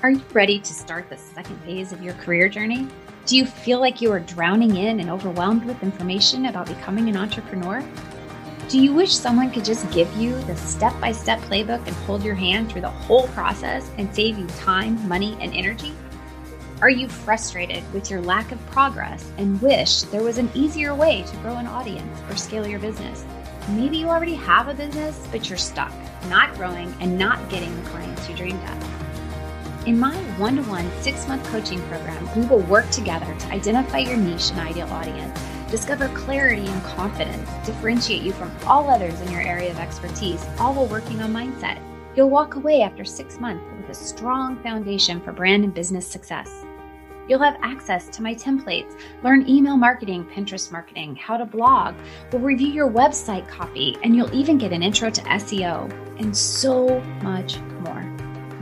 Are you ready to start the second phase of your career journey? Do you feel like you are drowning in and overwhelmed with information about becoming an entrepreneur? Do you wish someone could just give you the step by step playbook and hold your hand through the whole process and save you time, money, and energy? Are you frustrated with your lack of progress and wish there was an easier way to grow an audience or scale your business? Maybe you already have a business, but you're stuck, not growing and not getting the clients you dreamed of. In my one to one six month coaching program, we will work together to identify your niche and ideal audience, discover clarity and confidence, differentiate you from all others in your area of expertise, all while working on mindset. You'll walk away after six months with a strong foundation for brand and business success. You'll have access to my templates, learn email marketing, Pinterest marketing, how to blog, we'll review your website copy, and you'll even get an intro to SEO and so much more.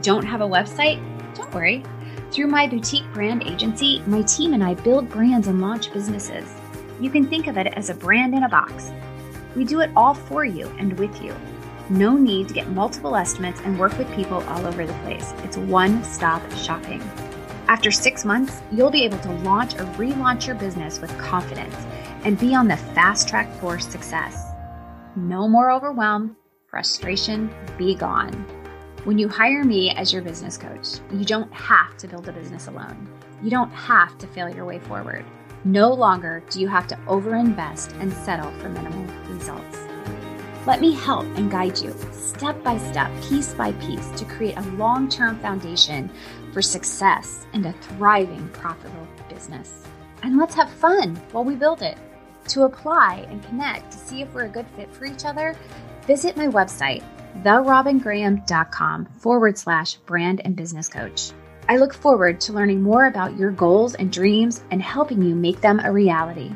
Don't have a website? Through my boutique brand agency, my team and I build brands and launch businesses. You can think of it as a brand in a box. We do it all for you and with you. No need to get multiple estimates and work with people all over the place. It's one stop shopping. After six months, you'll be able to launch or relaunch your business with confidence and be on the fast track for success. No more overwhelm, frustration, be gone. When you hire me as your business coach, you don't have to build a business alone. You don't have to fail your way forward. No longer do you have to overinvest and settle for minimal results. Let me help and guide you step by step, piece by piece, to create a long term foundation for success and a thriving, profitable business. And let's have fun while we build it. To apply and connect to see if we're a good fit for each other, visit my website, therobingraham.com forward slash brand and business coach. I look forward to learning more about your goals and dreams and helping you make them a reality.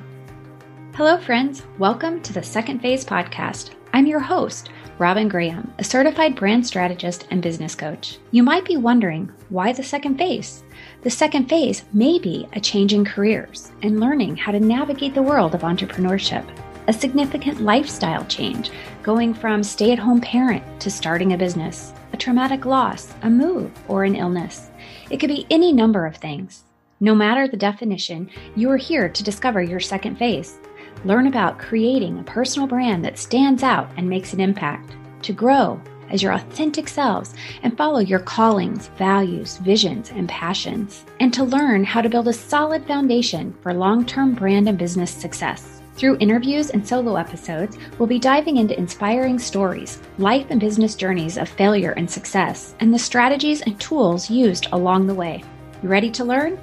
Hello, friends. Welcome to the Second Phase Podcast. I'm your host, Robin Graham, a certified brand strategist and business coach. You might be wondering why the second phase? The second phase may be a change in careers and learning how to navigate the world of entrepreneurship a significant lifestyle change, going from stay at home parent to starting a business, a traumatic loss, a move, or an illness. It could be any number of things. No matter the definition, you are here to discover your second phase. Learn about creating a personal brand that stands out and makes an impact, to grow as your authentic selves and follow your callings, values, visions, and passions, and to learn how to build a solid foundation for long term brand and business success. Through interviews and solo episodes, we'll be diving into inspiring stories, life and business journeys of failure and success, and the strategies and tools used along the way. You ready to learn?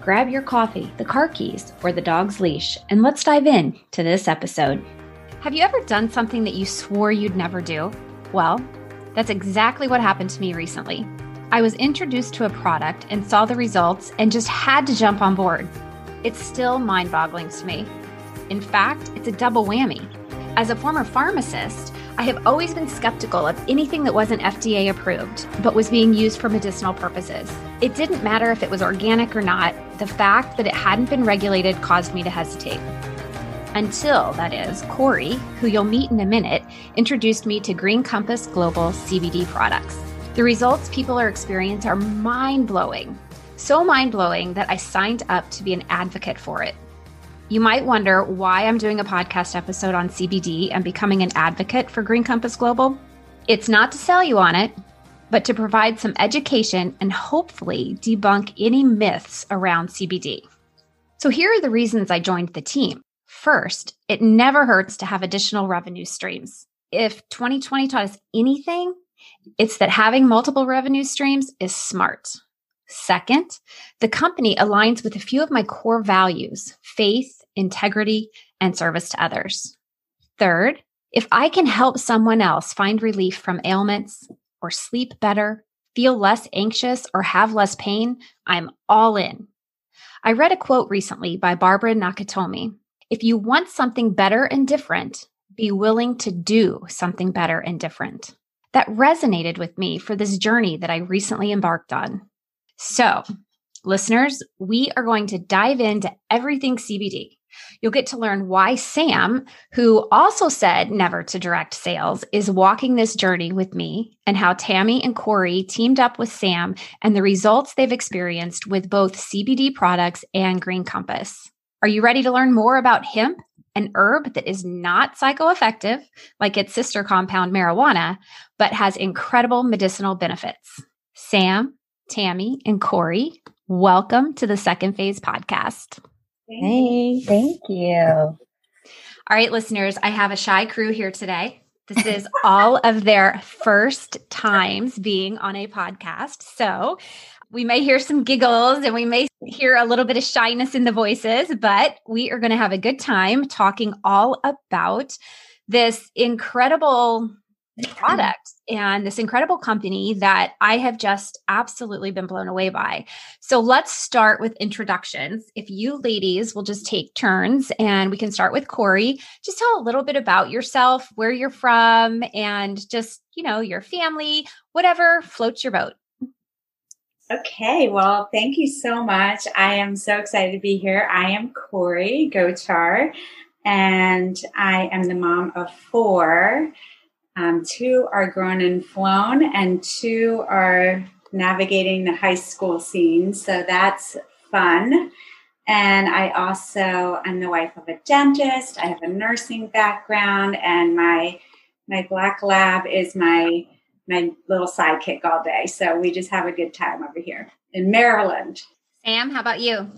Grab your coffee, the car keys, or the dog's leash, and let's dive in to this episode. Have you ever done something that you swore you'd never do? Well, that's exactly what happened to me recently. I was introduced to a product and saw the results and just had to jump on board. It's still mind boggling to me. In fact, it's a double whammy. As a former pharmacist, I have always been skeptical of anything that wasn't FDA approved, but was being used for medicinal purposes. It didn't matter if it was organic or not, the fact that it hadn't been regulated caused me to hesitate. Until, that is, Cori, who you'll meet in a minute, introduced me to Green Compass Global CBD products. The results people are experiencing are mind blowing. So mind blowing that I signed up to be an advocate for it. You might wonder why I'm doing a podcast episode on CBD and becoming an advocate for Green Compass Global. It's not to sell you on it, but to provide some education and hopefully debunk any myths around CBD. So, here are the reasons I joined the team. First, it never hurts to have additional revenue streams. If 2020 taught us anything, it's that having multiple revenue streams is smart. Second, the company aligns with a few of my core values faith, integrity, and service to others. Third, if I can help someone else find relief from ailments or sleep better, feel less anxious, or have less pain, I'm all in. I read a quote recently by Barbara Nakatomi. If you want something better and different, be willing to do something better and different. That resonated with me for this journey that I recently embarked on. So, listeners, we are going to dive into everything CBD You'll get to learn why Sam, who also said never to direct sales, is walking this journey with me and how Tammie and Cori teamed up with Sam and the results they've experienced with both CBD products and Green Compass. Are you ready to learn more about hemp, an herb that is not psychoeffective like its sister compound marijuana, but has incredible medicinal benefits? Sam, Tammie, and Cori, welcome to the Second Phase podcast. Hey, thank you. All right, listeners, I have a shy crew here today. This is all of their first times being on a podcast. So we may hear some giggles and we may hear a little bit of shyness in the voices, but we are going to have a good time talking all about this incredible product and this incredible company that I have just absolutely been blown away by. So let's start with introductions. If you ladies will just take turns and we can start with Cori, just tell a little bit about yourself, where you're from, and just, you know, your family, whatever floats your boat. Okay, well, thank you so much. I am so excited to be here. I am Cori Gochar, and I am the mom of four. Um, two are grown and flown, and two are navigating the high school scene. So that's fun. And I also am the wife of a dentist. I have a nursing background, and my my black lab is my my little sidekick all day. So we just have a good time over here in Maryland. Sam, how about you?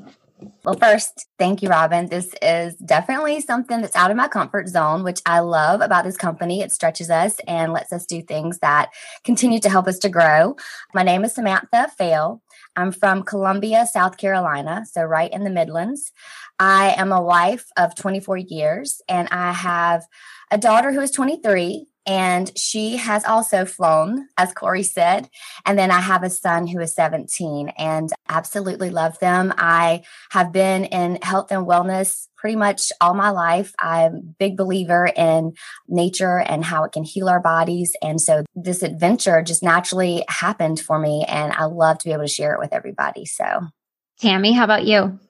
Well, first, thank you, Robin. This is definitely something that's out of my comfort zone, which I love about this company. It stretches us and lets us do things that continue to help us to grow. My name is Samantha Fail. I'm from Columbia, South Carolina, so right in the Midlands. I am a wife of 24 years and I have a daughter who is 23 and she has also flown, as Cori said. And then I have a son who is 17 and absolutely love them. I have been in health and wellness pretty much all my life. I'm a big believer in nature and how it can heal our bodies. And so this adventure just naturally happened for me. And I love to be able to share it with everybody. So, Tammie, how about you?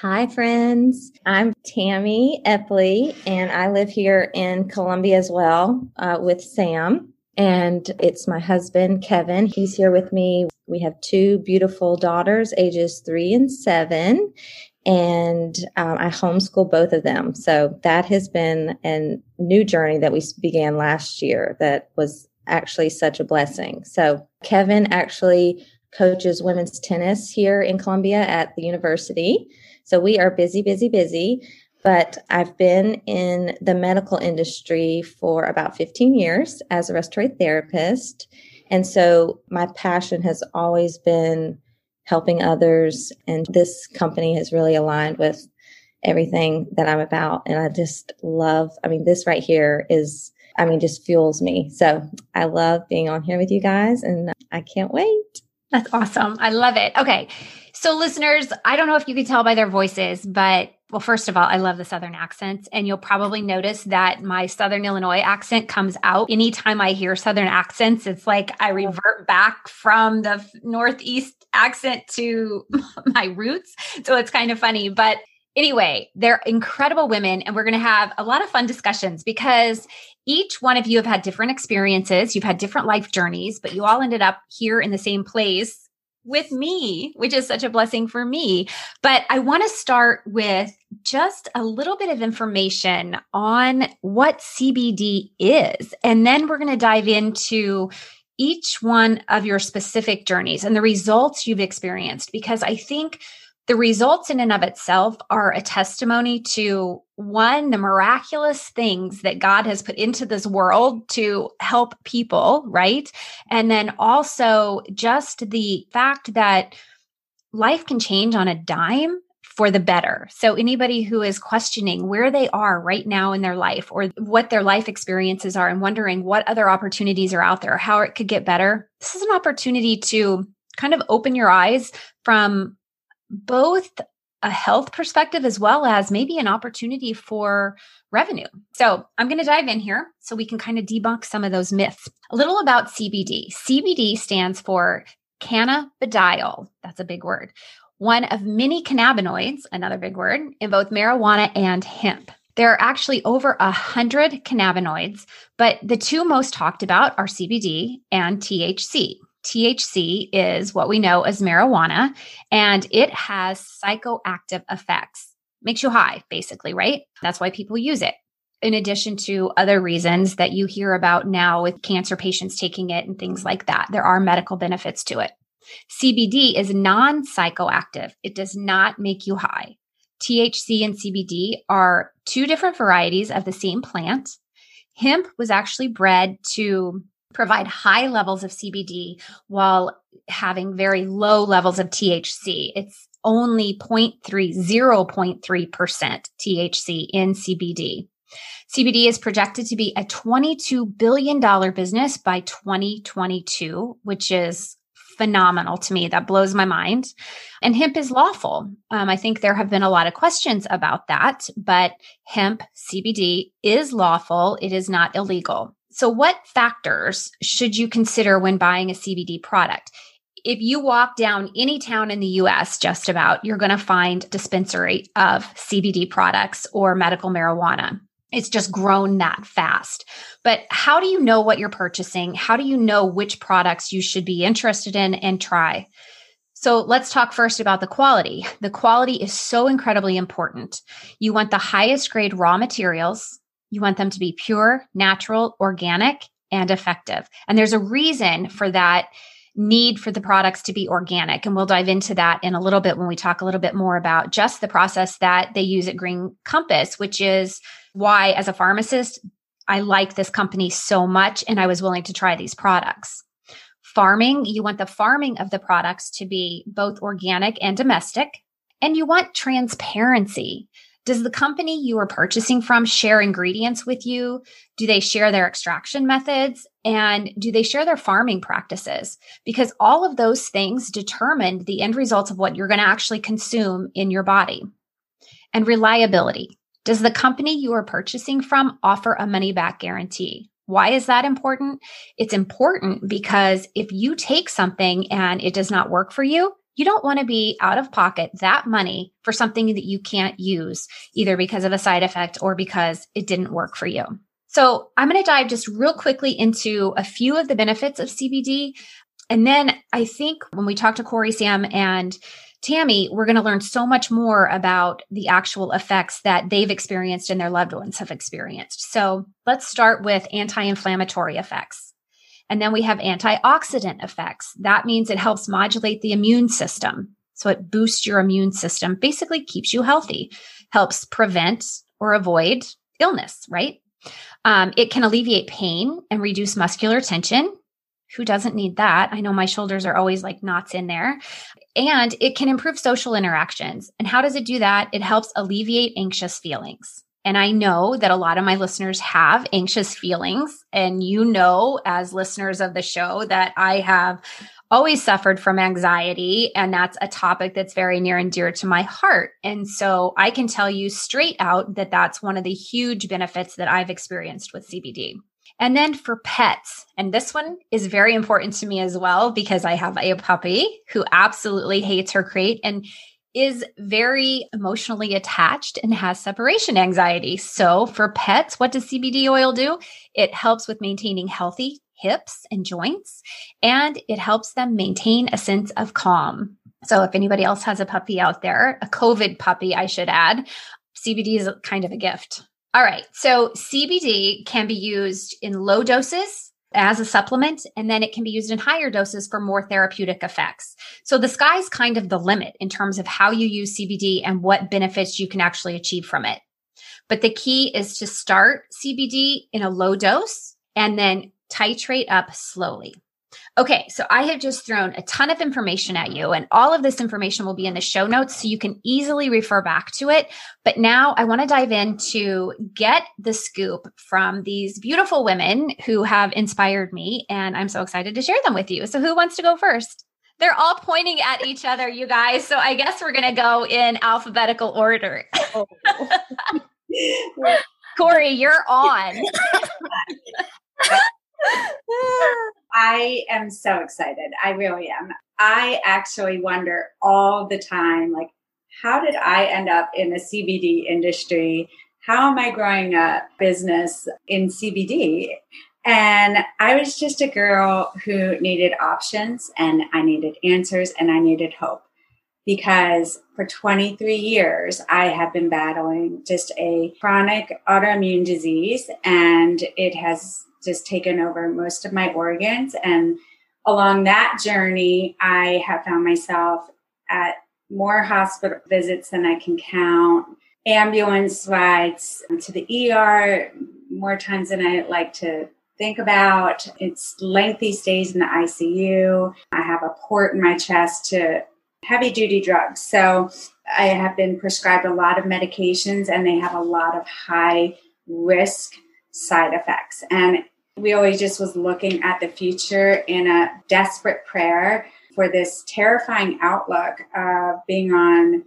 Hi, friends. I'm Tammie Epley, and I live here in Columbia as well uh, with Sam. And it's my husband, Kevin. He's here with me. We have two beautiful daughters, ages three and seven. And um, I homeschool both of them. So that has been a new journey that we began last year that was actually such a blessing. So Kevin actually coaches women's tennis here in Columbia at the university. So we are busy, busy, busy. But I've been in the medical industry for about 15 years as a respiratory therapist. And so my passion has always been helping others. And this company has really aligned with everything that I'm about. And I just love, I mean, this right here is, I mean, just fuels me. So I love being on here with you guys and I can't wait. That's awesome. I love it. Okay. So, listeners, I don't know if you can tell by their voices, but well, first of all, I love the Southern accents. And you'll probably notice that my Southern Illinois accent comes out anytime I hear Southern accents. It's like I oh. revert back from the Northeast accent to my roots. So it's kind of funny. But anyway, they're incredible women. And we're going to have a lot of fun discussions because each one of you have had different experiences. You've had different life journeys, but you all ended up here in the same place with me, which is such a blessing for me. But I want to start with just a little bit of information on what CBD is. And then we're going to dive into each one of your specific journeys and the results you've experienced, because I think the results in and of itself are a testimony to one, the miraculous things that God has put into this world to help people, right? And then also just the fact that life can change on a dime for the better. So, anybody who is questioning where they are right now in their life or what their life experiences are and wondering what other opportunities are out there, how it could get better, this is an opportunity to kind of open your eyes from both a health perspective as well as maybe an opportunity for revenue. So I'm going to dive in here so we can kind of debunk some of those myths. A little about CBD. CBD stands for cannabidiol. That's a big word. one of many cannabinoids, another big word, in both marijuana and hemp. There are actually over a hundred cannabinoids, but the two most talked about are CBD and THC. THC is what we know as marijuana, and it has psychoactive effects. Makes you high, basically, right? That's why people use it. In addition to other reasons that you hear about now with cancer patients taking it and things like that, there are medical benefits to it. CBD is non psychoactive, it does not make you high. THC and CBD are two different varieties of the same plant. Hemp was actually bred to provide high levels of CBD while having very low levels of THC. It's only 0.3, 0.3% THC in CBD. CBD is projected to be a $22 billion business by 2022, which is phenomenal to me. That blows my mind. And hemp is lawful. Um, I think there have been a lot of questions about that, but hemp CBD is lawful. It is not illegal. So, what factors should you consider when buying a CBD product? If you walk down any town in the US, just about, you're going to find dispensary of CBD products or medical marijuana. It's just grown that fast. But how do you know what you're purchasing? How do you know which products you should be interested in and try? So let's talk first about the quality. The quality is so incredibly important. You want the highest grade raw materials. You want them to be pure, natural, organic, and effective. And there's a reason for that need for the products to be organic. And we'll dive into that in a little bit when we talk a little bit more about just the process that they use at Green Compass, which is why, as a pharmacist, I like this company so much and I was willing to try these products. Farming, you want the farming of the products to be both organic and domestic, and you want transparency. Does the company you are purchasing from share ingredients with you? Do they share their extraction methods? And do they share their farming practices? Because all of those things determine the end results of what you're going to actually consume in your body. And reliability. Does the company you are purchasing from offer a money back guarantee? Why is that important? It's important because if you take something and it does not work for you, you don't want to be out of pocket that money for something that you can't use, either because of a side effect or because it didn't work for you. So I'm going to dive just real quickly into a few of the benefits of CBD. And then I think when we talk to Cori, Sam, and Tammie, we're going to learn so much more about the actual effects that they've experienced and their loved ones have experienced. So let's start with anti inflammatory effects. And then we have antioxidant effects. That means it helps modulate the immune system. So it boosts your immune system, basically keeps you healthy, helps prevent or avoid illness, right? Um, it can alleviate pain and reduce muscular tension. Who doesn't need that? I know my shoulders are always like knots in there. And it can improve social interactions. And how does it do that? It helps alleviate anxious feelings. And I know that a lot of my listeners have anxious feelings. And you know, as listeners of the show, that I have always suffered from anxiety. And that's a topic that's very near and dear to my heart. And so I can tell you straight out that that's one of the huge benefits that I've experienced with CBD. And then for pets, and this one is very important to me as well because I have a puppy who absolutely hates her crate and is very emotionally attached and has separation anxiety. So for pets, what does CBD oil do? It helps with maintaining healthy hips and joints, and it helps them maintain a sense of calm. So if anybody else has a puppy out there, a COVID puppy, I should add, CBD is kind of a gift. All right. So CBD can be used in low doses as a supplement, and then it can be used in higher doses for more therapeutic effects. So the sky's kind of the limit in terms of how you use CBD and what benefits you can actually achieve from it. But the key is to start CBD in a low dose and then titrate up slowly. Okay, so I have just thrown a ton of information at you, and all of this information will be in the show notes so you can easily refer back to it. But now I want to dive into get the scoop from these beautiful women who have inspired me, and I'm so excited to share them with you. So, who wants to go first? They're all pointing at each other, you guys. So, I guess we're going to go in alphabetical order. Oh. Cori, you're on. I am so excited. I really am. I actually wonder all the time, like, how did I end up in the CBD industry? How am I growing a business in CBD? And I was just a girl who needed options and I needed answers and I needed hope because for 23 years I have been battling just a chronic autoimmune disease and it has just taken over most of my organs. And along that journey, I have found myself at more hospital visits than I can count, ambulance rides to the ER more times than I like to think about. It's lengthy stays in the ICU. I have a port in my chest to heavy duty drugs. So I have been prescribed a lot of medications and they have a lot of high risk side effects. And we always just was looking at the future in a desperate prayer for this terrifying outlook of being on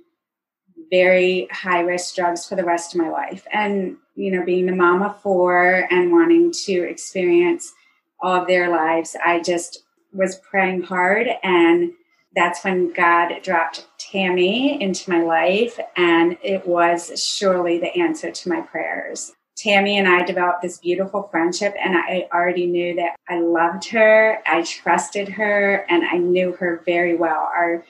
very high risk drugs for the rest of my life. And, you know, being the mom of four and wanting to experience all of their lives, I just was praying hard. And that's when God dropped Tammie into my life. And it was surely the answer to my prayers. Tammie and I developed this beautiful friendship, and I already knew that I loved her, I trusted her, and I knew her very well. Our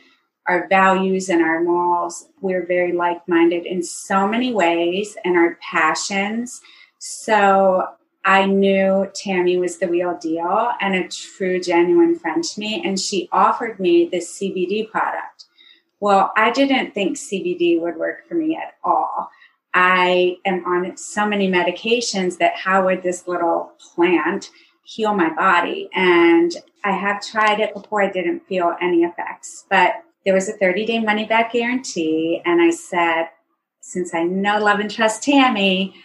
our values and our morals, we're very like minded in so many ways, and our passions. So I knew Tammie was the real deal and a true, genuine friend to me. And she offered me this CBD product. Well, I didn't think CBD would work for me at all. I am on so many medications that how would this little plant heal my body? And I have tried it before, I didn't feel any effects, but there was a 30 day money back guarantee. And I said, since I know, love, and trust Tammie,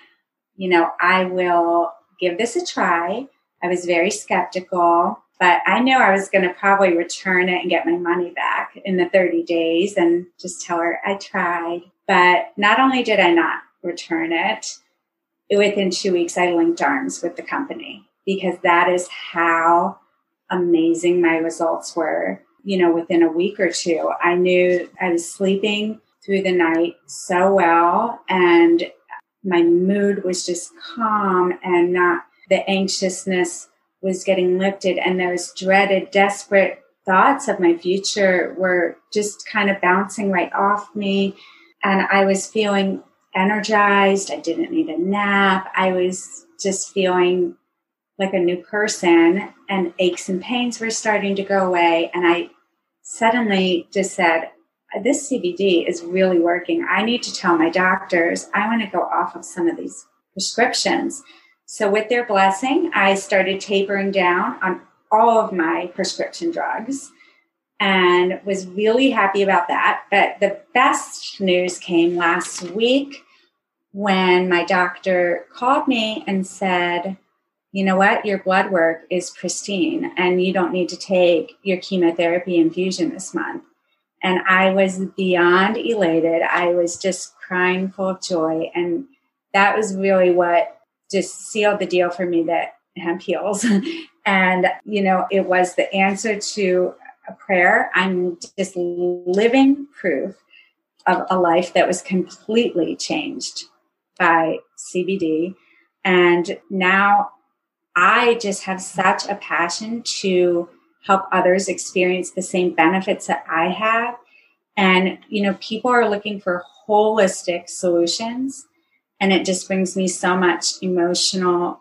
you know, I will give this a try. I was very skeptical, but I knew I was going to probably return it and get my money back in the 30 days and just tell her I tried. But not only did I not return it, within two weeks, I linked arms with the company because that is how amazing my results were. You know, within a week or two, I knew I was sleeping through the night so well and my mood was just calm and not the anxiousness was getting lifted and those dreaded desperate thoughts of my future were just kind of bouncing right off me and I was feeling energized. I didn't need a nap. I was just feeling like a new person, and aches and pains were starting to go away. And I suddenly just said, This CBD is really working. I need to tell my doctors I want to go off of some of these prescriptions. So, with their blessing, I started tapering down on all of my prescription drugs and was really happy about that. But the best news came last week when my doctor called me and said, you know what, your blood work is pristine and you don't need to take your chemotherapy infusion this month. And I was beyond elated. I was just crying full of joy. And that was really what just sealed the deal for me that hemp heals. and, you know, it was the answer to a prayer. I'm just living proof of a life that was completely changed by CBD. And now I just have such a passion to help others experience the same benefits that I have. And, you know, people are looking for holistic solutions. And it just brings me so much emotional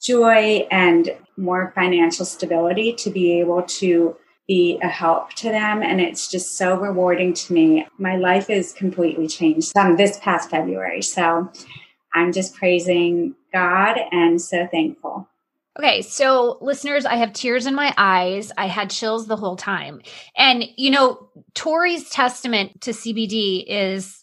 joy and more financial stability to be able to be a help to them. And it's just so rewarding to me. My life is completely changed um, this past February. So I'm just praising God and so thankful. Okay, so listeners, I have tears in my eyes. I had chills the whole time. And, you know, Cori's testament to CBD is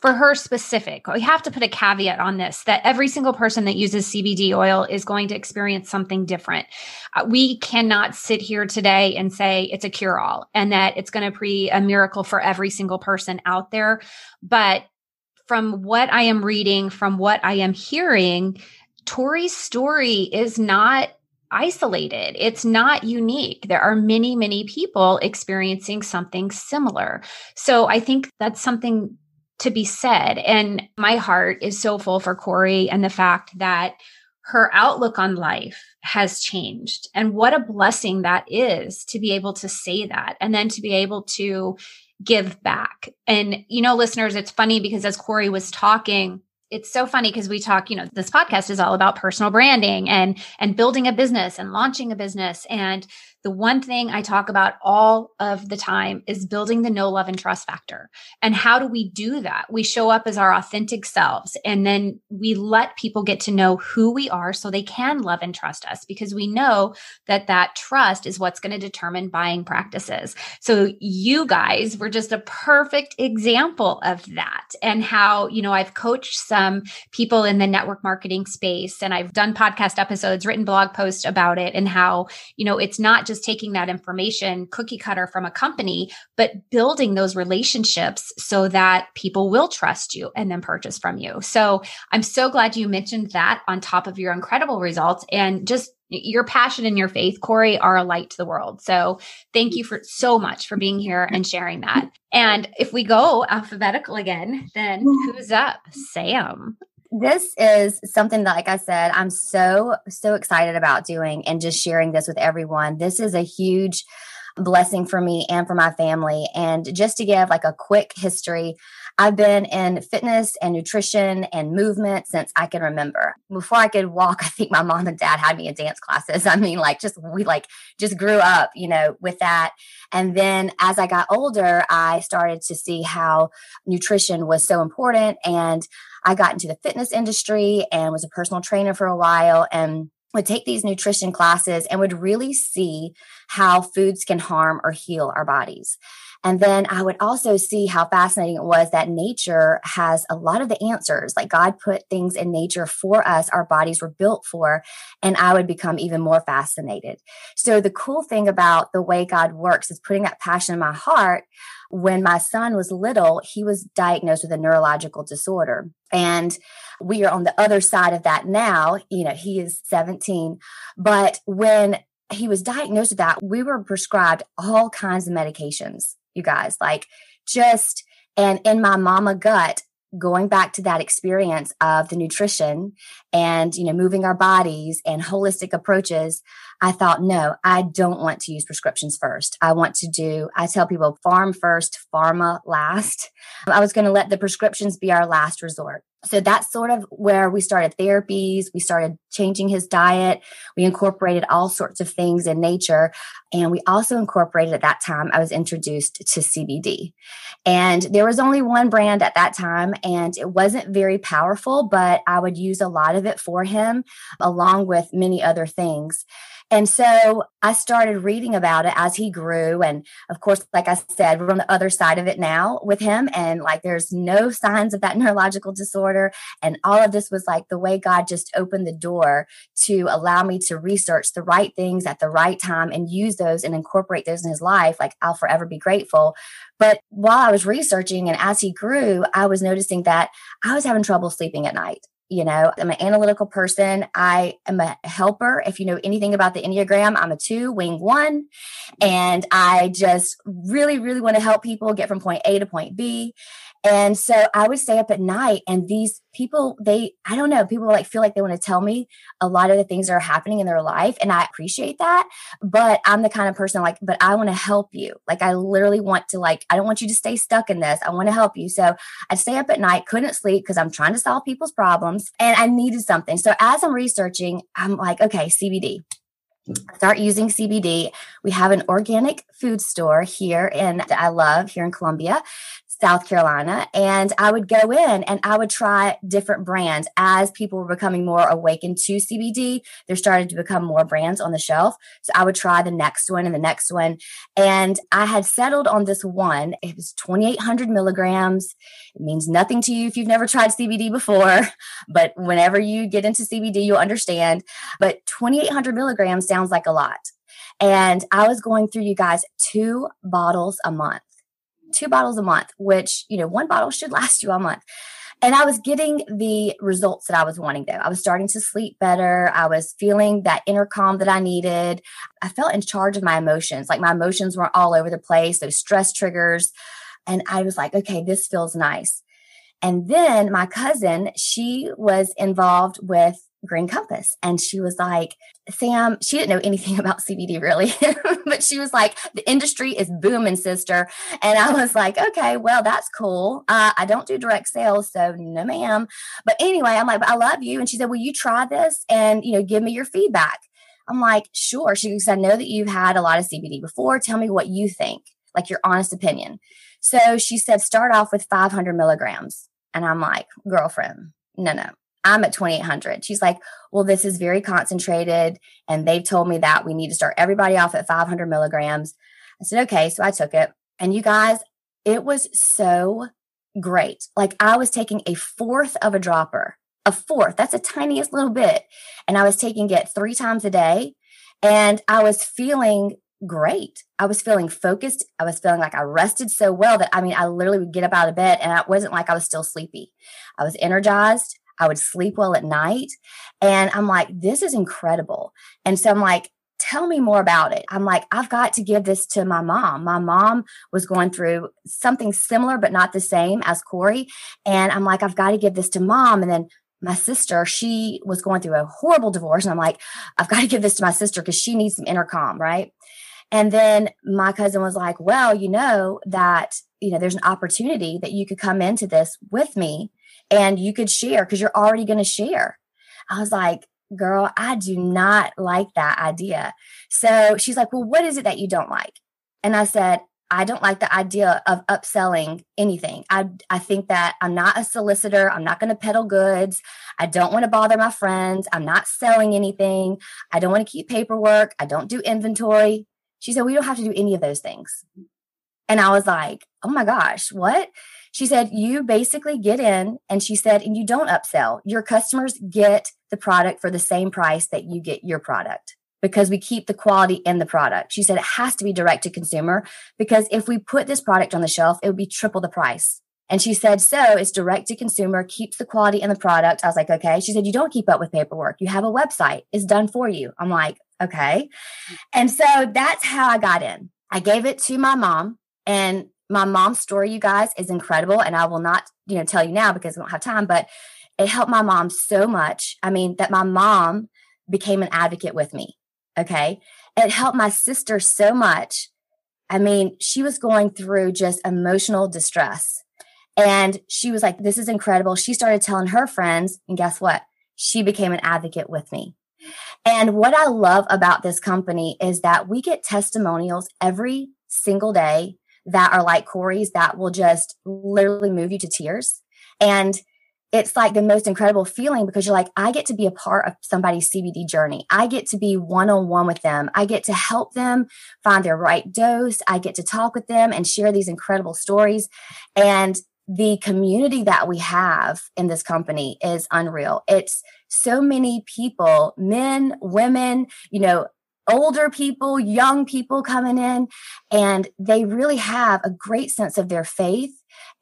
for her specific, we have to put a caveat on this that every single person that uses CBD oil is going to experience something different. Uh, we cannot sit here today and say it's a cure all and that it's going to be a miracle for every single person out there. But from what I am reading, from what I am hearing, Cori's story is not isolated. It's not unique. There are many, many people experiencing something similar. So I think that's something to be said. And my heart is so full for Cori and the fact that her outlook on life has changed. And what a blessing that is to be able to say that and then to be able to give back. And, you know, listeners, it's funny because as Cori was talking, it's so funny because we talk you know this podcast is all about personal branding and and building a business and launching a business and the one thing I talk about all of the time is building the know, love, and trust factor. And how do we do that? We show up as our authentic selves and then we let people get to know who we are so they can love and trust us because we know that that trust is what's going to determine buying practices. So you guys were just a perfect example of that and how, you know, I've coached some people in the network marketing space and I've done podcast episodes, written blog posts about it and how, you know, it's not just just taking that information cookie cutter from a company, but building those relationships so that people will trust you and then purchase from you. So I'm so glad you mentioned that on top of your incredible results and just your passion and your faith, Cori, are a light to the world. So thank you for so much for being here and sharing that. And if we go alphabetical again, then who's up? Sam this is something that like i said i'm so so excited about doing and just sharing this with everyone. This is a huge blessing for me and for my family. And just to give like a quick history i've been in fitness and nutrition and movement since i can remember. Before i could walk i think my mom and dad had me in dance classes. I mean like just we like just grew up you know with that. And then as i got older i started to see how nutrition was so important and I got into the fitness industry and was a personal trainer for a while and would take these nutrition classes and would really see how foods can harm or heal our bodies. And then I would also see how fascinating it was that nature has a lot of the answers. Like God put things in nature for us, our bodies were built for. And I would become even more fascinated. So the cool thing about the way God works is putting that passion in my heart. When my son was little, he was diagnosed with a neurological disorder. And we are on the other side of that now. You know, he is 17. But when he was diagnosed with that, we were prescribed all kinds of medications, you guys, like just, and in my mama gut, going back to that experience of the nutrition and you know moving our bodies and holistic approaches i thought no i don't want to use prescriptions first i want to do i tell people farm first pharma last i was going to let the prescriptions be our last resort so that's sort of where we started therapies. We started changing his diet. We incorporated all sorts of things in nature. And we also incorporated at that time, I was introduced to CBD. And there was only one brand at that time, and it wasn't very powerful, but I would use a lot of it for him, along with many other things. And so I started reading about it as he grew. And of course, like I said, we're on the other side of it now with him. And like there's no signs of that neurological disorder. And all of this was like the way God just opened the door to allow me to research the right things at the right time and use those and incorporate those in his life. Like I'll forever be grateful. But while I was researching and as he grew, I was noticing that I was having trouble sleeping at night you know i'm an analytical person. I am a helper. If you know anything about the enneagram i'm a two wing one. And i just really really want to help people get from point a to point b and so I would stay up at night and these people, they, I don't know, people like feel like they want to tell me a lot of the things that are happening in their life. And I appreciate that. But I'm the kind of person like, but I want to help you. Like I literally want to like, I don't want you to stay stuck in this. I want to help you. So I'd stay up at night, couldn't sleep because I'm trying to solve people's problems and I needed something. So as I'm researching, I'm like, okay, CBD start using CBD. We have an organic food store here in I love here in Columbia South Carolina. And I would go in and I would try different brands as people were becoming more awakened to CBD. There started to become more brands on the shelf. So I would try the next one and the next one. And I had settled on this one. It was 2,800 milligrams. It means nothing to you if you've never tried CBD before, but whenever you get into CBD, you'll understand. But 2,800 milligrams sounds like a lot. And I was going through you guys two bottles a month two bottles a month, which, you know, one bottle should last you a month. And I was getting the results that I was wanting, though. I was starting to sleep better. I was feeling that inner calm that I needed. I felt in charge of my emotions. Like my emotions were all over the place, those stress triggers. And I was like, okay, this feels nice. And then my cousin, she was involved with Green Compass. And she was like, Sam, she didn't know anything about CBD really, but she was like, the industry is booming, sister. And I was like, okay, well, that's cool. Uh, I don't do direct sales, so no, ma'am. But anyway, I'm like, I love you. And she said, will you try this and, you know, give me your feedback? I'm like, sure. She said, I know that you've had a lot of CBD before. Tell me what you think, like your honest opinion. So she said, start off with 500 milligrams. And I'm like, girlfriend, no, no, I'm at 2800. She's like, well, this is very concentrated. And they've told me that we need to start everybody off at 500 milligrams. I said, okay. So I took it. And you guys, it was so great. Like I was taking a fourth of a dropper, a fourth. That's a tiniest little bit. And I was taking it three times a day. And I was feeling great. I was feeling focused. I was feeling like I rested so well that I mean, I literally would get up out of bed and it wasn't like I was still sleepy. I was energized. I would sleep well at night. And I'm like, this is incredible. And so I'm like, tell me more about it. I'm like, I've got to give this to my mom. My mom was going through something similar, but not the same as Cori. And I'm like, I've got to give this to mom. And then my sister, she was going through a horrible divorce. And I'm like, I've got to give this to my sister because she needs some intercom, right? And then my cousin was like, well, you know, that, you know, there's an opportunity that you could come into this with me and you could share because you're already going to share. I was like, girl, I do not like that idea. So she's like, well, what is it that you don't like? And I said, I don't like the idea of upselling anything. I, I think that I'm not a solicitor. I'm not going to peddle goods. I don't want to bother my friends. I'm not selling anything. I don't want to keep paperwork. I don't do inventory. She said, we don't have to do any of those things. And I was like, oh my gosh, what? She said, you basically get in and she said, and you don't upsell. Your customers get the product for the same price that you get your product because we keep the quality in the product. She said it has to be direct to consumer because if we put this product on the shelf, it would be triple the price. And she said, so it's direct to consumer, keeps the quality in the product. I was like, okay. She said, you don't keep up with paperwork. You have a website. It's done for you. I'm like, okay. And so that's how I got in. I gave it to my mom and my mom's story, you guys, is incredible. And I will not, you know, tell you now because we don't have time, but it helped my mom so much. I mean, that my mom became an advocate with me. Okay. It helped my sister so much. I mean, she was going through just emotional distress. And she was like, this is incredible. She started telling her friends, and guess what? She became an advocate with me. And what I love about this company is that we get testimonials every single day that are like Cori's that will just literally move you to tears. And it's like the most incredible feeling because you're like, I get to be a part of somebody's CBD journey. I get to be one on one with them. I get to help them find their right dose. I get to talk with them and share these incredible stories. And the community that we have in this company is unreal. It's so many people, men, women, you know, older people, young people coming in, and they really have a great sense of their faith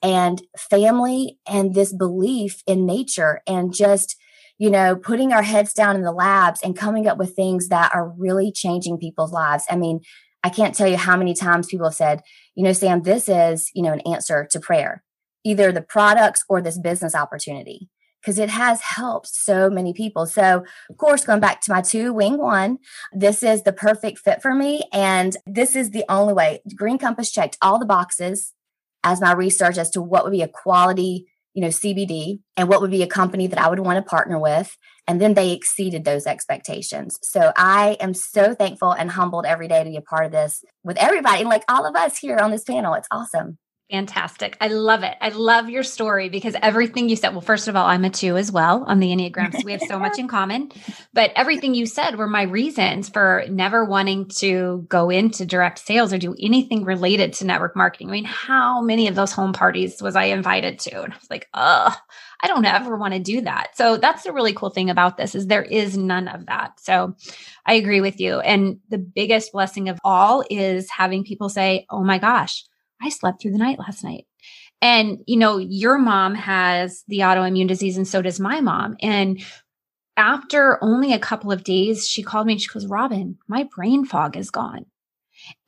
and family and this belief in nature and just you know putting our heads down in the labs and coming up with things that are really changing people's lives. I mean i can't tell you how many times people have said you know sam this is you know an answer to prayer either the products or this business opportunity because it has helped so many people. So, of course, going back to my two wing one, this is the perfect fit for me. And this is the only way. Green Compass checked all the boxes as my research as to what would be a quality, you know, CBD and what would be a company that I would want to partner with. And then they exceeded those expectations. So I am so thankful and humbled every day to be a part of this with everybody, like all of us here on this panel. It's awesome. Fantastic. I love it. I love your story because everything you said, well, first of all, I'm a two as well on the Enneagram. So we have so much in common. But everything you said were my reasons for never wanting to go into direct sales or do anything related to network marketing. I mean, how many of those home parties was I invited to? And I was like, oh, I don't ever want to do that. So that's the really cool thing about this is there is none of that. So I agree with you. And the biggest blessing of all is having people say, oh my gosh, I slept through the night last night. And, you know, your mom has the autoimmune disease and so does my mom. And after only a couple of days, she called me and she goes, Robin, my brain fog is gone.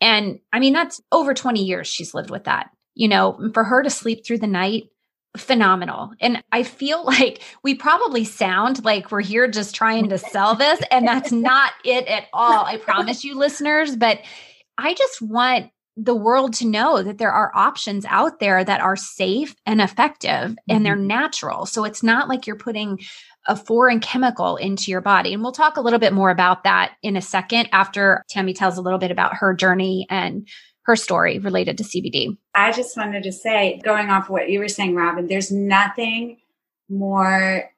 And I mean, that's over 20 years she's lived with that. You know, for her to sleep through the night, phenomenal. And I feel like we probably sound like we're here just trying to sell this, and that's not it at all. I promise you, listeners. But I just want the world to know that there are options out there that are safe and effective mm-hmm. and they're mm-hmm. natural. So it's not like you're putting a foreign chemical into your body. And we'll talk a little bit more about that in a second after Tammie tells a little bit about her journey and her story related to CBD. I just wanted to say, going off of what you were saying, Robin, there's nothing more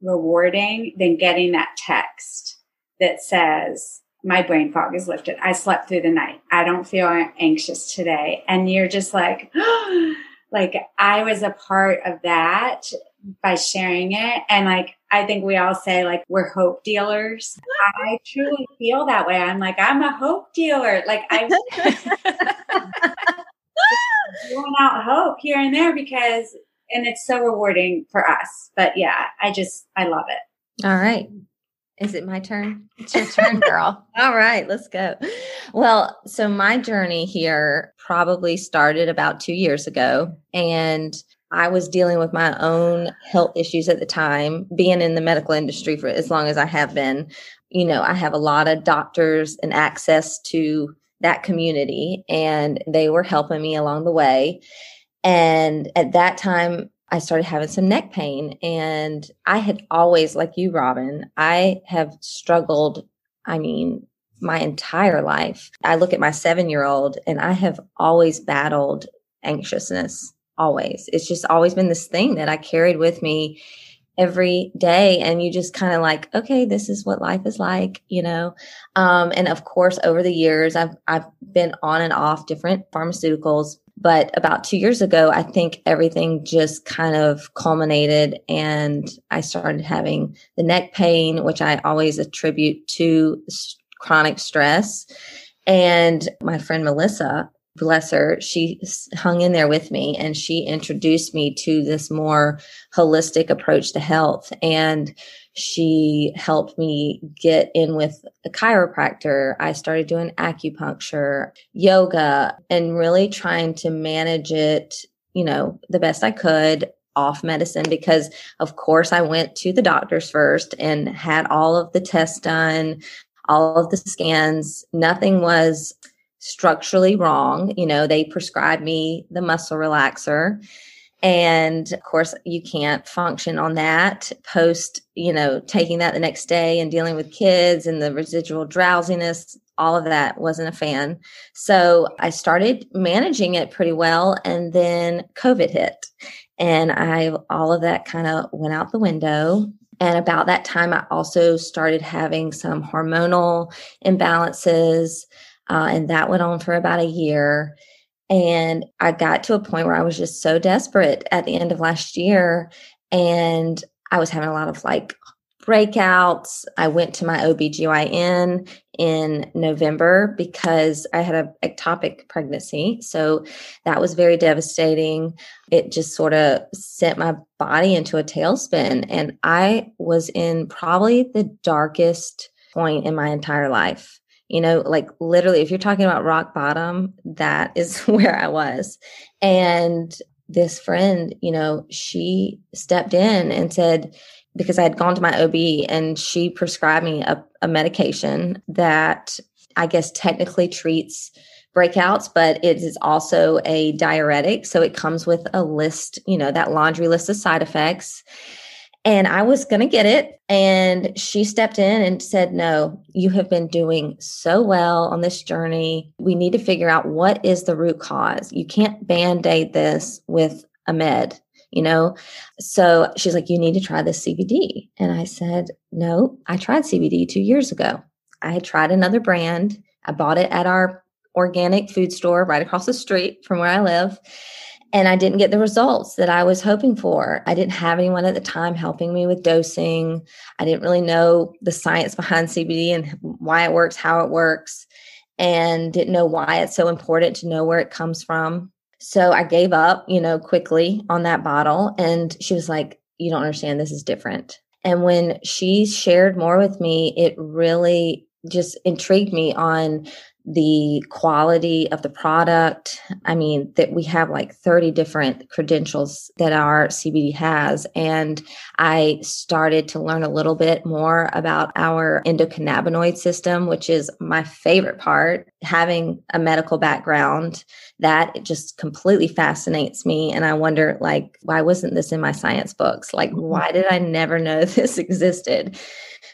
rewarding than getting that text that says, my brain fog is lifted. I slept through the night. I don't feel anxious today. And you're just like, like I was a part of that by sharing it. And like, I think we all say like we're hope dealers. I truly feel that way. I'm like, I'm a hope dealer. Like I'm giving out hope here and there because and it's so rewarding for us. But yeah, I just I love it. All right. Is it my turn? It's your turn, girl. All right, let's go. Well, so my journey here probably started about two years ago. And I was dealing with my own health issues at the time, being in the medical industry for as long as I have been. You know, I have a lot of doctors and access to that community, and they were helping me along the way. And at that time, I started having some neck pain. And I had always, like you, Robin, I have struggled. I mean, my entire life. I look at my seven year old and I have always battled anxiousness always. It's just always been this thing that I carried with me every day and you just kind of like okay this is what life is like you know um, and of course over the years i've i've been on and off different pharmaceuticals but about 2 years ago i think everything just kind of culminated and i started having the neck pain which i always attribute to chronic stress. And my friend melissa bless her, she hung in there with me and she introduced me to this more holistic approach to health. And she helped me get in with a chiropractor. I started doing acupuncture, yoga, and really trying to manage it, you know, the best I could off medicine because of course I went to the doctors first and had all of the tests done, all of the scans. Nothing was structurally wrong. You know, they prescribed me the muscle relaxer. And of course, you can't function on that post, you know, taking that the next day and dealing with kids and the residual drowsiness. All of that wasn't a fan. So I started managing it pretty well. And then COVID hit. And I, all of that kind of went out the window. And about that time, I also started having some hormonal imbalances. Uh, and that went on for about a year. And I got to a point where I was just so desperate at the end of last year. And I was having a lot of like breakouts. I went to my OBGYN in November because I had a ectopic pregnancy. So that was very devastating. It just sort of sent my body into a tailspin. And I was in probably the darkest point in my entire life. You know, like literally, if you're talking about rock bottom, that is where I was. And this friend, you know, she stepped in and said, because I had gone to my OB and she prescribed me a, a medication that I guess technically treats breakouts, but it is also a diuretic. So it comes with a list, you know, that laundry list of side effects. And I was going to get it. And she stepped in and said, No, you have been doing so well on this journey. We need to figure out what is the root cause. You can't band aid this with a med, you know? So she's like, You need to try this CBD. And I said, No, I tried CBD two years ago. I had tried another brand. I bought it at our organic food store right across the street from where I live and I didn't get the results that I was hoping for. I didn't have anyone at the time helping me with dosing. I didn't really know the science behind CBD and why it works, how it works, and didn't know why it's so important to know where it comes from. So I gave up, you know, quickly on that bottle. And she was like, You don't understand. This is different. And when she shared more with me, it really just intrigued me on the quality of the product. I mean, that we have like 30 different credentials that our CBD has. And I started to learn a little bit more about our endocannabinoid system, which is my favorite part. Having a medical background, that it just completely fascinates me. And I wonder, like, why wasn't this in my science books? Like, mm-hmm. why did I never know this existed?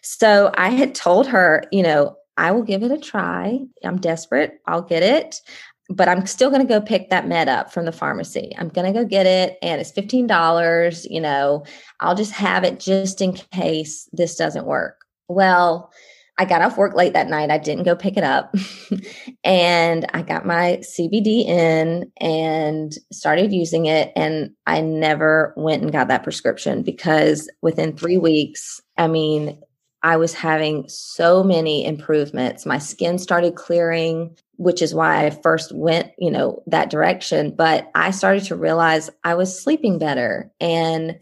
So I had told her, you know, I will give it a try. I'm desperate. I'll get it. But I'm still going to go pick that med up from the pharmacy. I'm going to go get it and it's $15. You know, I'll just have it just in case this doesn't work. Well, I got off work late that night. I didn't go pick it up. and I got my CBD in and started using it. And I never went and got that prescription because within three weeks, I mean, I was having so many improvements. My skin started clearing, which is why I first went, you know, that direction. But I started to realize I was sleeping better. And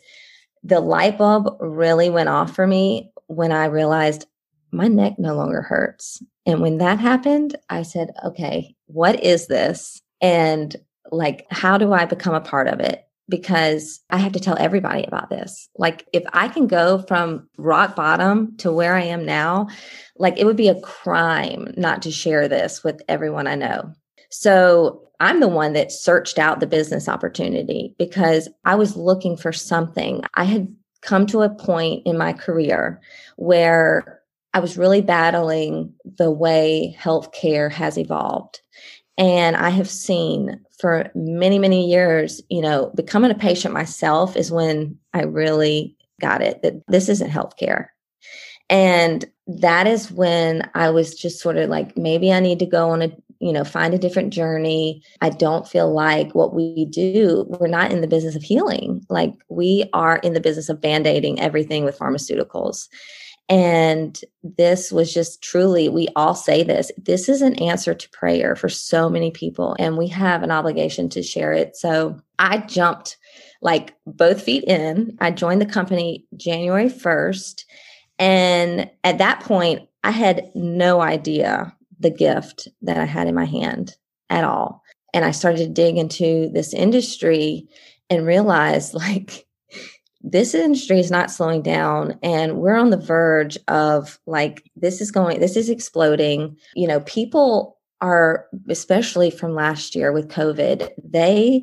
the light bulb really went off for me when I realized my neck no longer hurts. And when that happened, I said, okay, what is this? And like, how do I become a part of it? Because I have to tell everybody about this. Like, if I can go from rock bottom to where I am now, like, it would be a crime not to share this with everyone I know. So, I'm the one that searched out the business opportunity because I was looking for something. I had come to a point in my career where I was really battling the way healthcare has evolved. And I have seen for many, many years, you know, becoming a patient myself is when I really got it that this isn't healthcare. And that is when I was just sort of like, maybe I need to go on a, you know, find a different journey. I don't feel like what we do, we're not in the business of healing. Like we are in the business of band aiding everything with pharmaceuticals. And this was just truly, we all say this this is an answer to prayer for so many people, and we have an obligation to share it. So I jumped like both feet in. I joined the company January 1st. And at that point, I had no idea the gift that I had in my hand at all. And I started to dig into this industry and realized like, this industry is not slowing down and we're on the verge of like this is going this is exploding you know people are especially from last year with covid they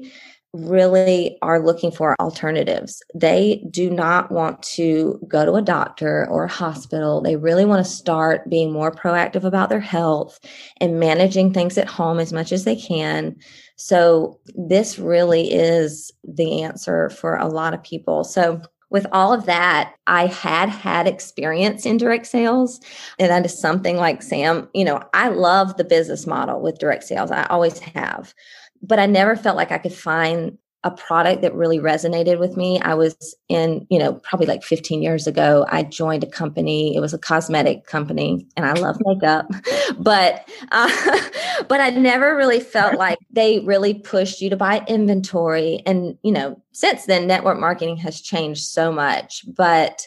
really are looking for alternatives. They do not want to go to a doctor or a hospital. They really want to start being more proactive about their health and managing things at home as much as they can. So, this really is the answer for a lot of people. So, with all of that, I had had experience in direct sales. And that is something like Sam, you know, I love the business model with direct sales. I always have but I never felt like I could find a product that really resonated with me. I was in, you know, probably like 15 years ago, I joined a company. It was a cosmetic company and I love makeup, but, uh, but I never really felt like they really pushed you to buy inventory. And, you know, since then, network marketing has changed so much, but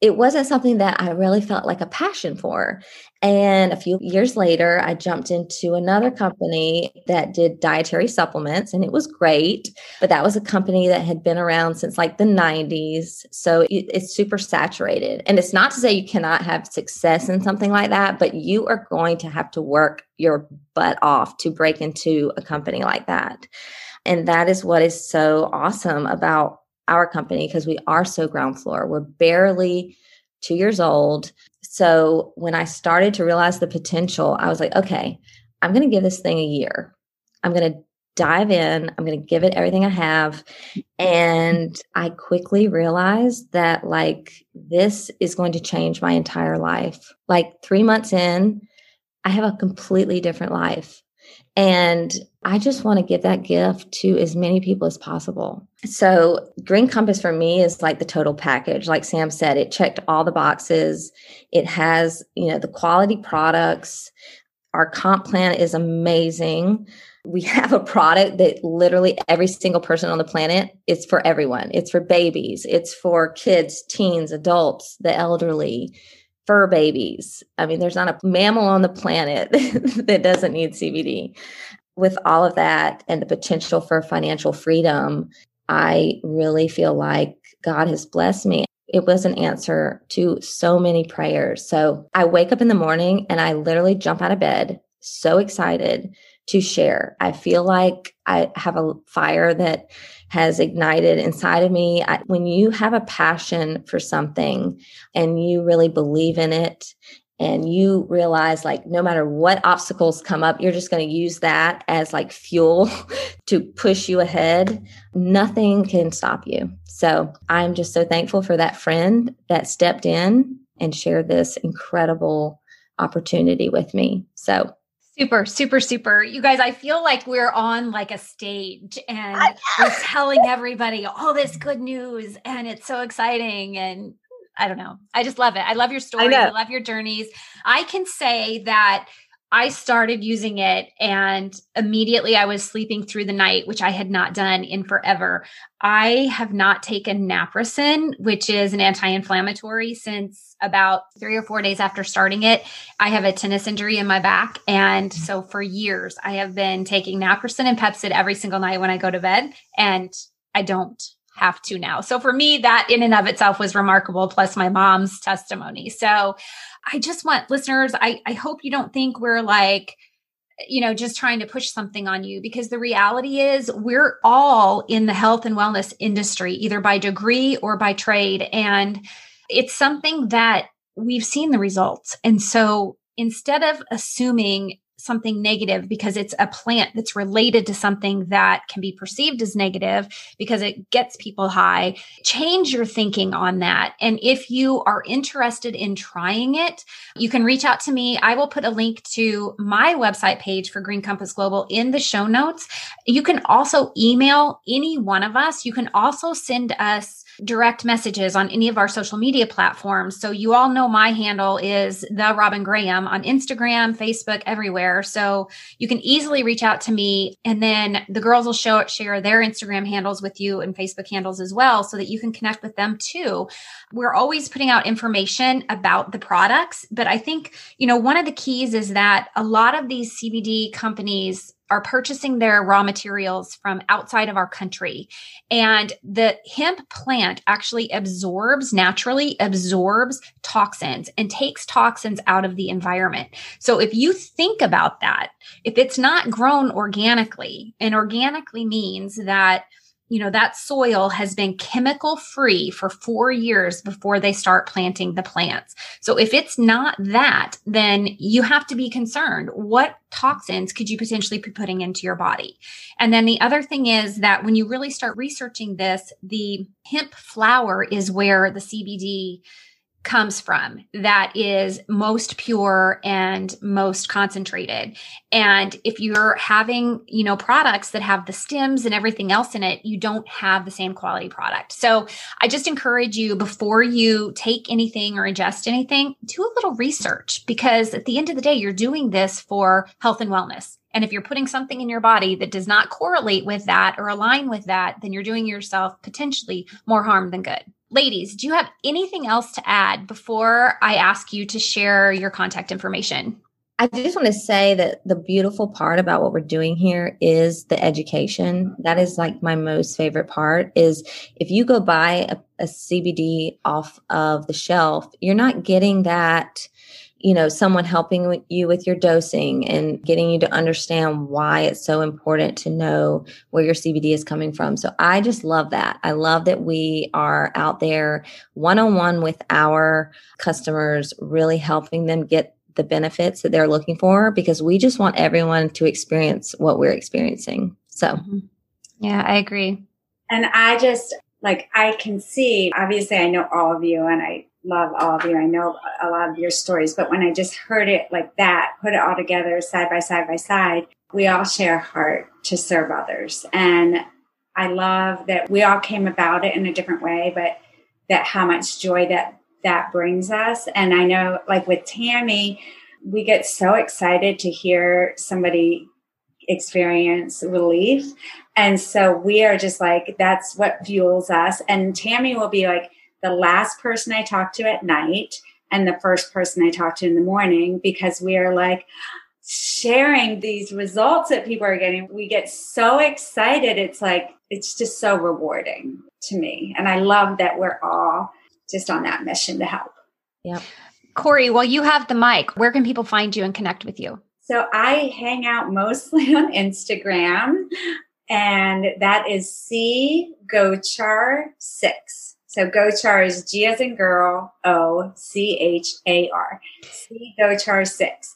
it wasn't something that I really felt like a passion for. And a few years later, I jumped into another company that did dietary supplements, and it was great. But that was a company that had been around since like the 90s. So it, it's super saturated. And it's not to say you cannot have success in something like that, but you are going to have to work your butt off to break into a company like that. And that is what is so awesome about our company because we are so ground floor. We're barely two years old. So when I started to realize the potential, I was like, okay, I'm going to give this thing a year. I'm going to dive in. I'm going to give it everything I have. And I quickly realized that, like, this is going to change my entire life. Like, three months in, I have a completely different life. And I just want to give that gift to as many people as possible. So, Green Compass for me is like the total package. Like Sam said, it checked all the boxes. It has, you know, the quality products. Our comp plan is amazing. we have a product that literally every single person on the planet is for everyone. It's for babies, it's for kids, teens, adults, the elderly, fur babies. I mean, there's not a mammal on the planet that doesn't need CBD. With all of that and the potential for financial freedom, I really feel like God has blessed me. It was an answer to so many prayers. So I wake up in the morning and I literally jump out of bed, so excited to share. I feel like I have a fire that has ignited inside of me. I, when you have a passion for something and you really believe in it and you realize like no matter what obstacles come up you're just going to use that as like fuel to push you ahead nothing can stop you so i'm just so thankful for that friend that stepped in and shared this incredible opportunity with me so Super, super, super. You guys, I feel like we're on like a stage and we're telling everybody all this good news and it's so exciting. And I don't know. I just love it. I love your stories. I, I love your journeys. I can say that I started using it and immediately I was sleeping through the night, which I had not done in forever. I have not taken naproxen, which is an anti inflammatory, since about three or four days after starting it. I have a tennis injury in my back. And so for years, I have been taking naproxen and Pepcid every single night when I go to bed. And I don't have to now. So for me, that in and of itself was remarkable, plus my mom's testimony. So I just want listeners, I, I hope you don't think we're like, you know, just trying to push something on you because the reality is we're all in the health and wellness industry, either by degree or by trade. And it's something that we've seen the results. And so instead of assuming something negative because it's a plant that's related to something that can be perceived as negative because it gets people high. Change your thinking on that. And if you are interested in trying it, you can reach out to me. I will put a link to my website page for Green Compass Global in the show notes. You can also email any one of us. You can also send us direct messages on any of our social media platforms. So you all know my handle is the Robin Graham on Instagram, Facebook, everywhere. So you can easily reach out to me and then the girls will show share their Instagram handles with you and Facebook handles as well so that you can connect with them too. We're always putting out information about the products, but I think, you know, one of the keys is that a lot of these CBD companies are purchasing their raw materials from outside of our country. And the hemp plant actually absorbs, naturally absorbs toxins and takes toxins out of the environment. So if you think about that, if it's not grown organically, and organically means that you know, that soil has been chemical free for four years before they start planting the plants. So if it's not that, then you have to be concerned. What toxins could you potentially be putting into your body? And then the other thing is that when you really start researching this, the hemp flower is where the CBD comes from that is most pure and most concentrated. And if you're having you know products that have the stems and everything else in it you don't have the same quality product. So i just encourage you before you take anything or ingest anything do a little research because at the end of the day you're doing this for health and wellness. And if you're putting something in your body that does not correlate with that or align with that then you're doing yourself potentially more harm than good ladies, do you have anything else to add before I ask you to share your contact information? I just want to say that the beautiful part about what we're doing here is the education. That is like my most favorite part is if you go buy a, a CBD off of the shelf, you're not getting that you know, someone helping you with your dosing and getting you to understand why it's so important to know where your CBD is coming from. So I just love that. I love that we are out there one on one with our customers, really helping them get the benefits that they're looking for because we just want everyone to experience what we're experiencing. So, mm-hmm. yeah, I agree. And I just like, I can see, obviously, I know all of you and I love all of you. I know a lot of your stories, but when I just heard it like that, put it all together side by side by side, we all share heart to serve others. And I love that we all came about it in a different way, but that how much joy that that brings us. And I know like with Tammie, we get so excited to hear somebody experience relief. And so we are just like, that's what fuels us. And Tammie will be like the last person I talk to at night and the first person I talk to in the morning because we are like, sharing these results that people are getting, we get so excited. It's like, it's just so rewarding to me. And I love that we're all just on that mission to help. Yep. Cori, well, you have the mic. Where can people find you and connect with you? So I hang out mostly on Instagram, and that is C Gochar six. So Gochar is G as in girl, O C H A R. C Gochar six.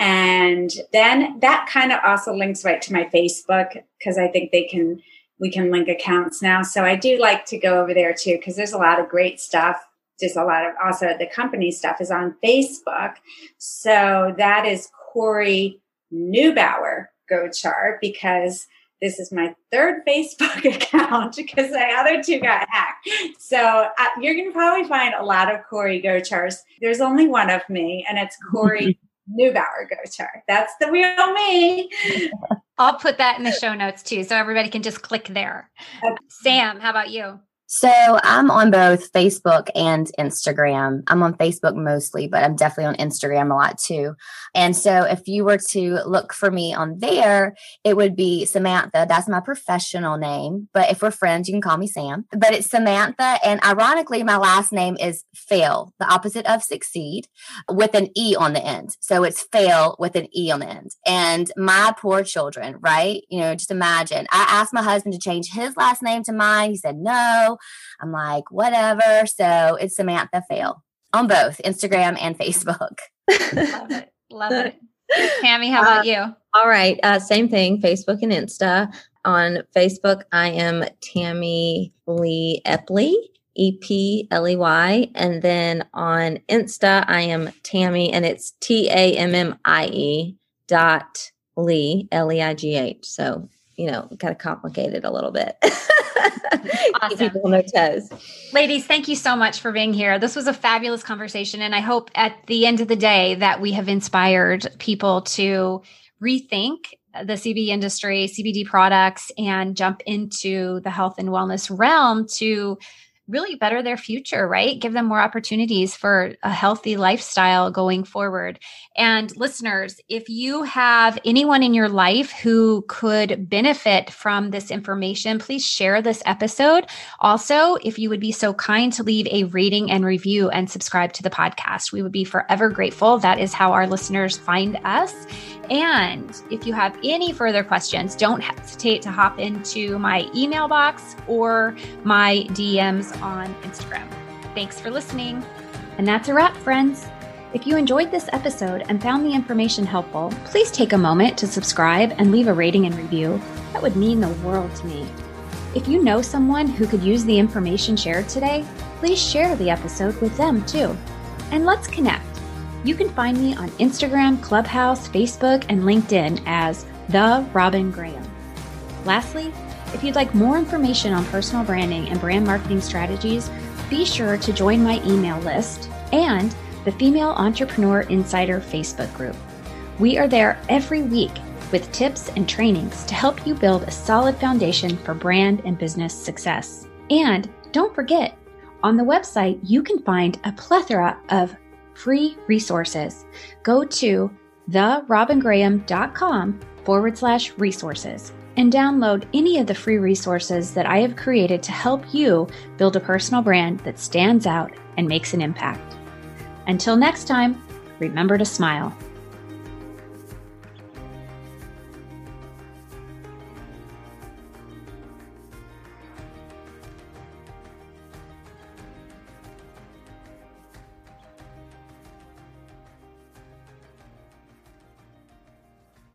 And then that kind of also links right to my Facebook because I think they can we can link accounts now. So I do like to go over there too because there's a lot of great stuff. Just a lot of also the company stuff is on Facebook. So that is Cori Neubauer Gochar because this is my third Facebook account because the other two got hacked. So uh, you're going to probably find a lot of Cori Gochars. There's only one of me, and it's Cori Neubauer Gochar. That's the real me. I'll put that in the show notes too, so everybody can just click there. Okay. Sam, how about you? So I'm on both Facebook and Instagram. I'm on Facebook mostly, but I'm definitely on Instagram a lot too. And so if you were to look for me on there, it would be Samantha. That's my professional name. But if we're friends, you can call me Sam. But it's Samantha. And ironically, my last name is fail, the opposite of succeed, with an E on the end. So it's fail with an E on the end. And my poor children, right? You know, just imagine. I asked my husband to change his last name to mine. He said no. I'm like, whatever. So it's Samantha Faile on both Instagram and Facebook. Love it. Love it. Tammie, how about uh, you? All right. Uh, same thing, Facebook and Insta. On Facebook, I am Tammie Lee Epley, E P L E Y. And then on Insta, I am Tammie, and it's T A M M I E dot Lee, L E I G H. So, you know, kind of complicated a little bit. awesome. people on their toes. Ladies, thank you so much for being here. This was a fabulous conversation. And I hope at the end of the day that we have inspired people to rethink the CBD industry, CBD products, and jump into the health and wellness realm to really better their future, right? Give them more opportunities for a healthy lifestyle going forward. And listeners, if you have anyone in your life who could benefit from this information, please share this episode. Also, if you would be so kind to leave a rating and review and subscribe to the podcast, we would be forever grateful. That is how our listeners find us. And if you have any further questions, don't hesitate to hop into my email box or my DMs on Instagram. Thanks for listening. And that's a wrap, friends. If you enjoyed this episode and found the information helpful, please take a moment to subscribe and leave a rating and review. That would mean the world to me. If you know someone who could use the information shared today, please share the episode with them too. And let's connect. You can find me on Instagram, Clubhouse, Facebook, and LinkedIn as The Robin Graham. Lastly, if you'd like more information on personal branding and brand marketing strategies, be sure to join my email list and the Female Entrepreneur Insider Facebook group. We are there every week with tips and trainings to help you build a solid foundation for brand and business success. And don't forget, on the website, you can find a plethora of free resources. Go to therobingraham.com forward slash resources and download any of the free resources that I have created to help you build a personal brand that stands out and makes an impact. Until next time, remember to smile.